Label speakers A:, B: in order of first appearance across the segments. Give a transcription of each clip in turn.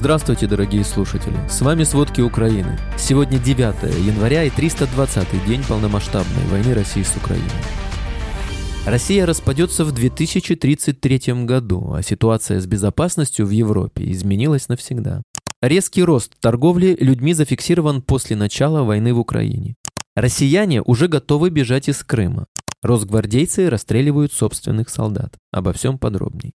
A: Здравствуйте, дорогие слушатели! С вами «Сводки Украины». Сегодня 9 января и 320-й день полномасштабной войны России с Украиной. Россия распадется в 2033 году, а ситуация с безопасностью в Европе изменилась навсегда. Резкий рост торговли людьми зафиксирован после начала войны в Украине. Россияне уже готовы бежать из Крыма. Росгвардейцы расстреливают собственных солдат. Обо всем подробней.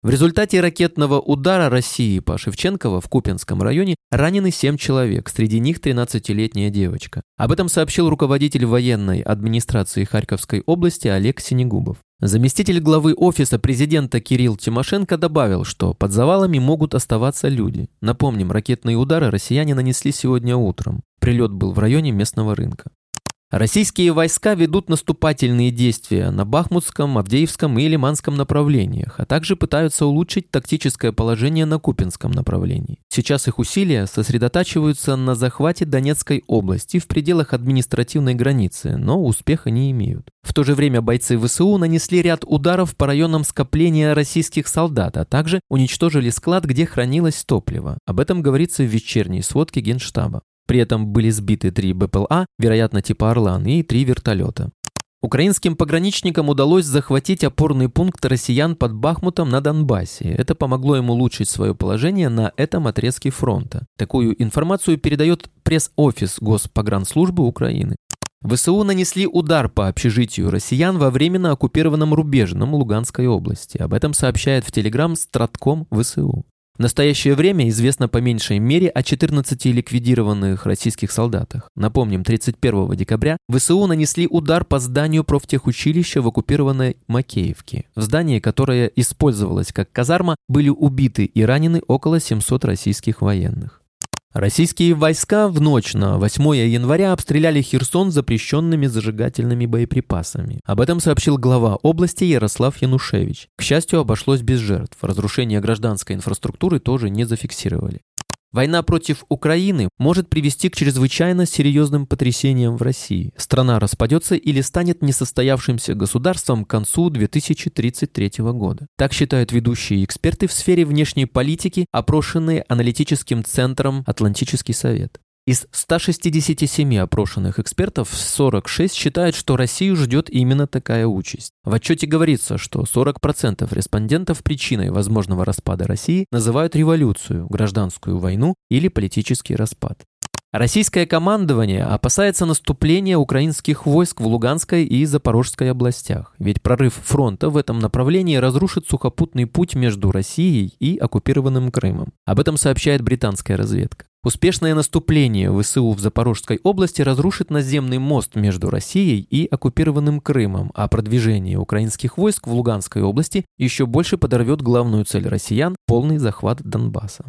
A: В результате ракетного удара России по Шевченково в Купинском районе ранены 7 человек, среди них 13-летняя девочка. Об этом сообщил руководитель военной администрации Харьковской области Олег Синегубов. Заместитель главы офиса президента Кирилл Тимошенко добавил, что под завалами могут оставаться люди. Напомним, ракетные удары россияне нанесли сегодня утром. Прилет был в районе местного рынка. Российские войска ведут наступательные действия на Бахмутском, Авдеевском и Лиманском направлениях, а также пытаются улучшить тактическое положение на Купинском направлении. Сейчас их усилия сосредотачиваются на захвате Донецкой области в пределах административной границы, но успеха не имеют. В то же время бойцы ВСУ нанесли ряд ударов по районам скопления российских солдат, а также уничтожили склад, где хранилось топливо. Об этом говорится в вечерней сводке Генштаба. При этом были сбиты три БПЛА, вероятно типа «Орлан», и три вертолета. Украинским пограничникам удалось захватить опорный пункт россиян под Бахмутом на Донбассе. Это помогло им улучшить свое положение на этом отрезке фронта. Такую информацию передает пресс-офис Госпогранслужбы Украины. ВСУ нанесли удар по общежитию россиян во временно оккупированном Рубежном Луганской области. Об этом сообщает в Телеграм Стратком ВСУ. В настоящее время известно по меньшей мере о 14 ликвидированных российских солдатах. Напомним, 31 декабря ВСУ нанесли удар по зданию профтехучилища в оккупированной Макеевке. В здании, которое использовалось как казарма, были убиты и ранены около 700 российских военных. Российские войска в ночь на 8 января обстреляли Херсон запрещенными зажигательными боеприпасами. Об этом сообщил глава области Ярослав Янушевич. К счастью, обошлось без жертв. Разрушение гражданской инфраструктуры тоже не зафиксировали. Война против Украины может привести к чрезвычайно серьезным потрясениям в России. Страна распадется или станет несостоявшимся государством к концу 2033 года. Так считают ведущие эксперты в сфере внешней политики, опрошенные аналитическим центром «Атлантический совет». Из 167 опрошенных экспертов 46 считают, что Россию ждет именно такая участь. В отчете говорится, что 40% респондентов причиной возможного распада России называют революцию, гражданскую войну или политический распад. Российское командование опасается наступления украинских войск в Луганской и Запорожской областях, ведь прорыв фронта в этом направлении разрушит сухопутный путь между Россией и оккупированным Крымом. Об этом сообщает британская разведка. Успешное наступление ВСУ в Запорожской области разрушит наземный мост между Россией и оккупированным Крымом, а продвижение украинских войск в Луганской области еще больше подорвет главную цель россиян – полный захват Донбасса.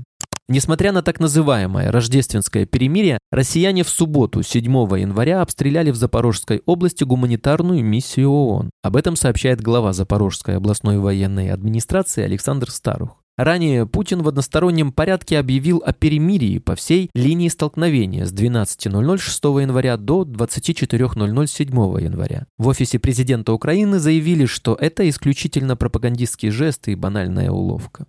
A: Несмотря на так называемое рождественское перемирие, россияне в субботу, 7 января, обстреляли в Запорожской области гуманитарную миссию ООН. Об этом сообщает глава Запорожской областной военной администрации Александр Старух. Ранее Путин в одностороннем порядке объявил о перемирии по всей линии столкновения с 12.00 6 января до 24.00 7 января. В офисе президента Украины заявили, что это исключительно пропагандистский жест и банальная уловка.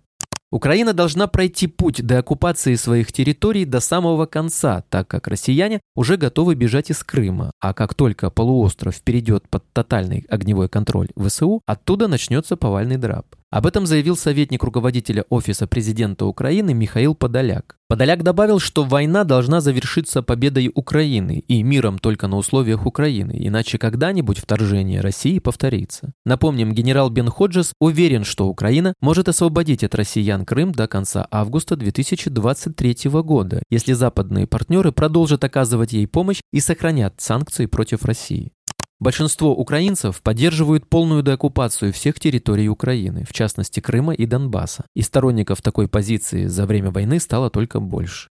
A: Украина должна пройти путь до оккупации своих территорий до самого конца, так как россияне уже готовы бежать из Крыма, а как только полуостров перейдет под тотальный огневой контроль ВСУ, оттуда начнется повальный драп. Об этом заявил советник руководителя Офиса президента Украины Михаил Подоляк. Подоляк добавил, что война должна завершиться победой Украины и миром только на условиях Украины, иначе когда-нибудь вторжение России повторится. Напомним, генерал Бен Ходжес уверен, что Украина может освободить от россиян Крым до конца августа 2023 года, если западные партнеры продолжат оказывать ей помощь и сохранят санкции против России. Большинство украинцев поддерживают полную деоккупацию всех территорий Украины, в частности Крыма и Донбасса, и сторонников такой позиции за время войны стало только больше.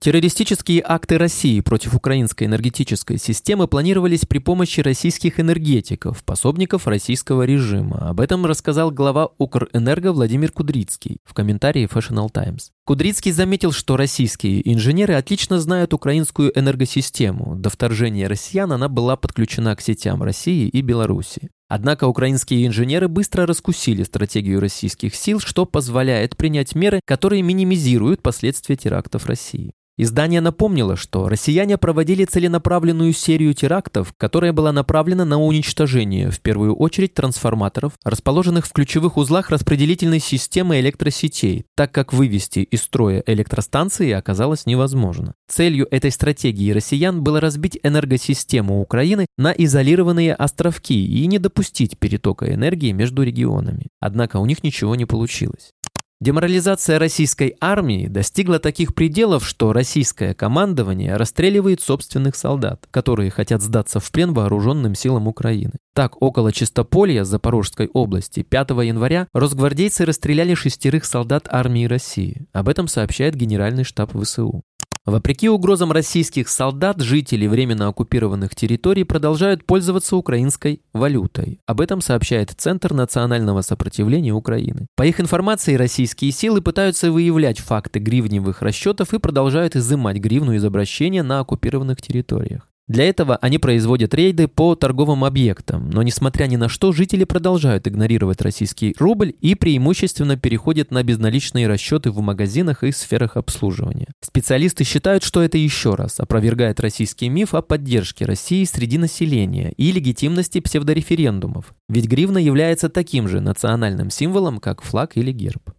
A: Террористические акты России против украинской энергетической системы планировались при помощи российских энергетиков, пособников российского режима. Об этом рассказал глава Укрэнерго Владимир Кудрицкий в комментарии Fashional Times. Кудрицкий заметил, что российские инженеры отлично знают украинскую энергосистему. До вторжения россиян она была подключена к сетям России и Беларуси. Однако украинские инженеры быстро раскусили стратегию российских сил, что позволяет принять меры, которые минимизируют последствия терактов России. Издание напомнило, что россияне проводили целенаправленную серию терактов, которая была направлена на уничтожение, в первую очередь, трансформаторов, расположенных в ключевых узлах распределительной системы электросетей, так как вывести из строя электростанции оказалось невозможно. Целью этой стратегии россиян было разбить энергосистему Украины на изолированные островки и не допустить перетока энергии между регионами. Однако у них ничего не получилось. Деморализация российской армии достигла таких пределов, что российское командование расстреливает собственных солдат, которые хотят сдаться в плен вооруженным силам Украины. Так, около Чистополья Запорожской области 5 января росгвардейцы расстреляли шестерых солдат армии России. Об этом сообщает Генеральный штаб ВСУ. Вопреки угрозам российских солдат, жители временно оккупированных территорий продолжают пользоваться украинской валютой. Об этом сообщает Центр национального сопротивления Украины. По их информации, российские силы пытаются выявлять факты гривневых расчетов и продолжают изымать гривну из обращения на оккупированных территориях. Для этого они производят рейды по торговым объектам, но несмотря ни на что, жители продолжают игнорировать российский рубль и преимущественно переходят на безналичные расчеты в магазинах и сферах обслуживания. Специалисты считают, что это еще раз опровергает российский миф о поддержке России среди населения и легитимности псевдореферендумов, ведь гривна является таким же национальным символом, как флаг или герб.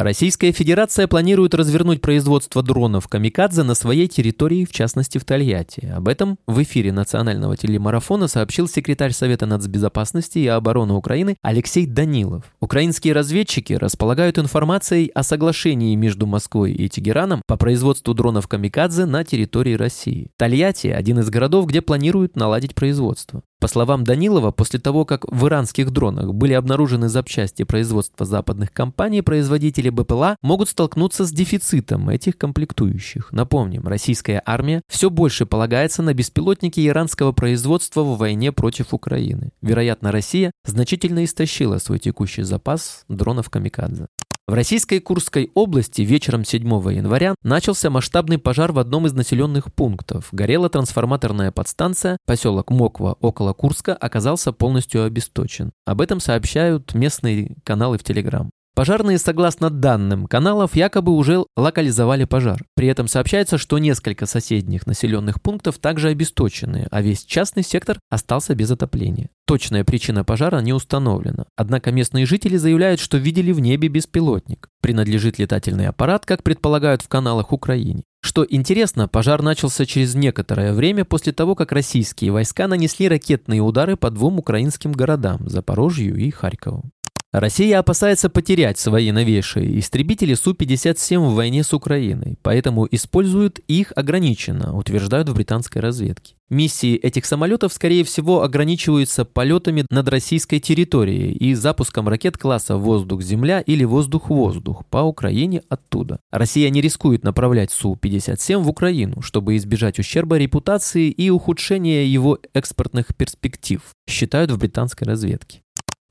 A: Российская Федерация планирует развернуть производство дронов «Камикадзе» на своей территории, в частности в Тольятти. Об этом в эфире национального телемарафона сообщил секретарь Совета нацбезопасности и обороны Украины Алексей Данилов. Украинские разведчики располагают информацией о соглашении между Москвой и Тегераном по производству дронов «Камикадзе» на территории России. Тольятти – один из городов, где планируют наладить производство. По словам Данилова, после того, как в иранских дронах были обнаружены запчасти производства западных компаний, производители БПЛА могут столкнуться с дефицитом этих комплектующих. Напомним, российская армия все больше полагается на беспилотники иранского производства в войне против Украины. Вероятно, Россия значительно истощила свой текущий запас дронов «Камикадзе». В российской Курской области вечером 7 января начался масштабный пожар в одном из населенных пунктов. Горела трансформаторная подстанция, поселок Моква около Курска оказался полностью обесточен. Об этом сообщают местные каналы в Телеграм. Пожарные, согласно данным каналов, якобы уже локализовали пожар. При этом сообщается, что несколько соседних населенных пунктов также обесточены, а весь частный сектор остался без отопления. Точная причина пожара не установлена. Однако местные жители заявляют, что видели в небе беспилотник. Принадлежит летательный аппарат, как предполагают в каналах Украине. Что интересно, пожар начался через некоторое время после того, как российские войска нанесли ракетные удары по двум украинским городам – Запорожью и Харькову. Россия опасается потерять свои новейшие истребители Су-57 в войне с Украиной, поэтому используют их ограниченно, утверждают в британской разведке. Миссии этих самолетов, скорее всего, ограничиваются полетами над российской территорией и запуском ракет класса «Воздух-Земля» или «Воздух-Воздух» по Украине оттуда. Россия не рискует направлять Су-57 в Украину, чтобы избежать ущерба репутации и ухудшения его экспортных перспектив, считают в британской разведке.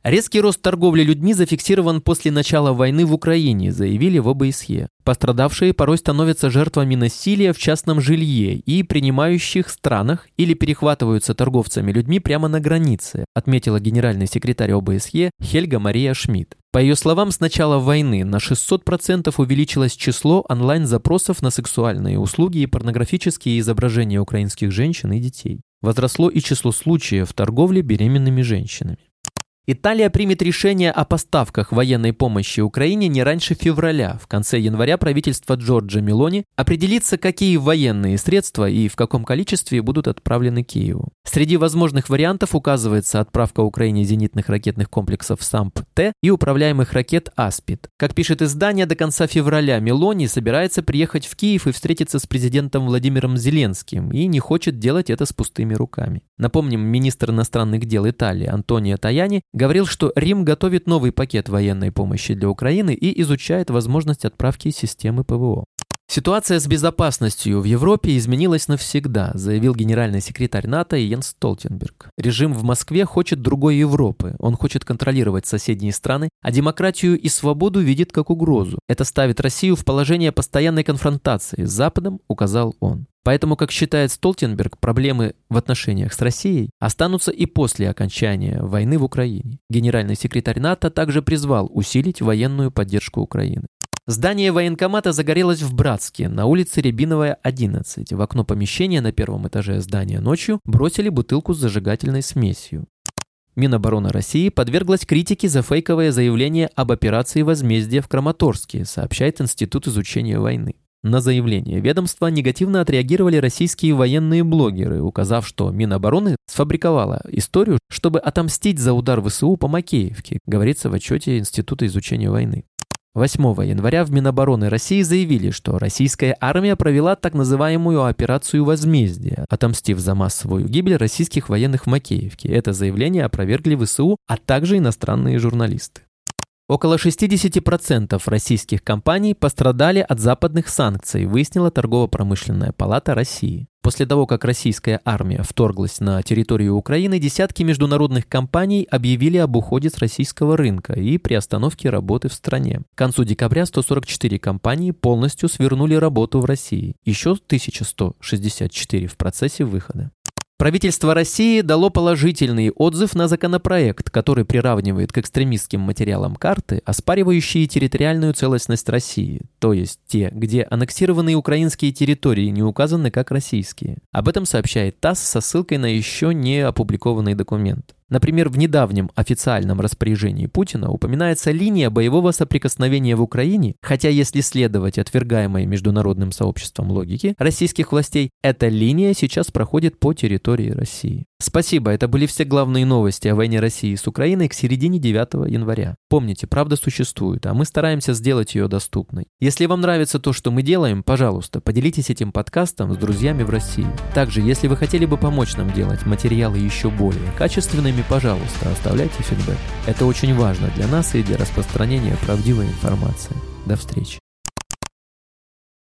A: Резкий рост торговли людьми зафиксирован после начала войны в Украине, заявили в ОБСЕ. Пострадавшие порой становятся жертвами насилия в частном жилье и принимающих странах или перехватываются торговцами людьми прямо на границе, отметила генеральный секретарь ОБСЕ Хельга Мария Шмидт. По ее словам, с начала войны на 600% увеличилось число онлайн-запросов на сексуальные услуги и порнографические изображения украинских женщин и детей. Возросло и число случаев торговли беременными женщинами. Италия примет решение о поставках военной помощи Украине не раньше февраля. В конце января правительство Джорджа Мелони определится, какие военные средства и в каком количестве будут отправлены Киеву. Среди возможных вариантов указывается отправка Украине зенитных ракетных комплексов САМП-Т и управляемых ракет «Аспид». Как пишет издание, до конца февраля Мелони собирается приехать в Киев и встретиться с президентом Владимиром Зеленским и не хочет делать это с пустыми руками. Напомним, министр иностранных дел Италии Антонио Таяни говорил, что Рим готовит новый пакет военной помощи для Украины и изучает возможность отправки системы ПВО. Ситуация с безопасностью в Европе изменилась навсегда, заявил генеральный секретарь НАТО Йенс Столтенберг. Режим в Москве хочет другой Европы. Он хочет контролировать соседние страны, а демократию и свободу видит как угрозу. Это ставит Россию в положение постоянной конфронтации с Западом, указал он. Поэтому, как считает Столтенберг, проблемы в отношениях с Россией останутся и после окончания войны в Украине. Генеральный секретарь НАТО также призвал усилить военную поддержку Украины. Здание военкомата загорелось в Братске, на улице Рябиновая, 11. В окно помещения на первом этаже здания ночью бросили бутылку с зажигательной смесью. Минобороны России подверглась критике за фейковое заявление об операции возмездия в Краматорске, сообщает Институт изучения войны. На заявление ведомства негативно отреагировали российские военные блогеры, указав, что Минобороны сфабриковала историю, чтобы отомстить за удар ВСУ по Макеевке, говорится в отчете Института изучения войны. 8 января в Минобороны России заявили, что российская армия провела так называемую операцию возмездия, отомстив за массовую гибель российских военных в Макеевке. Это заявление опровергли ВСУ, а также иностранные журналисты. Около 60% российских компаний пострадали от западных санкций, выяснила Торгово-промышленная палата России. После того, как российская армия вторглась на территорию Украины, десятки международных компаний объявили об уходе с российского рынка и приостановке работы в стране. К концу декабря 144 компании полностью свернули работу в России, еще 1164 в процессе выхода. Правительство России дало положительный отзыв на законопроект, который приравнивает к экстремистским материалам карты, оспаривающие территориальную целостность России, то есть те, где аннексированные украинские территории не указаны как российские. Об этом сообщает ТАСС со ссылкой на еще не опубликованный документ. Например, в недавнем официальном распоряжении Путина упоминается линия боевого соприкосновения в Украине, хотя если следовать отвергаемой международным сообществом логике российских властей, эта линия сейчас проходит по территории России. Спасибо, это были все главные новости о войне России с Украиной к середине 9 января. Помните, правда существует, а мы стараемся сделать ее доступной. Если вам нравится то, что мы делаем, пожалуйста, поделитесь этим подкастом с друзьями в России. Также, если вы хотели бы помочь нам делать материалы еще более качественными, пожалуйста, оставляйте фидбэк. Это очень важно для нас и для распространения правдивой информации. До встречи.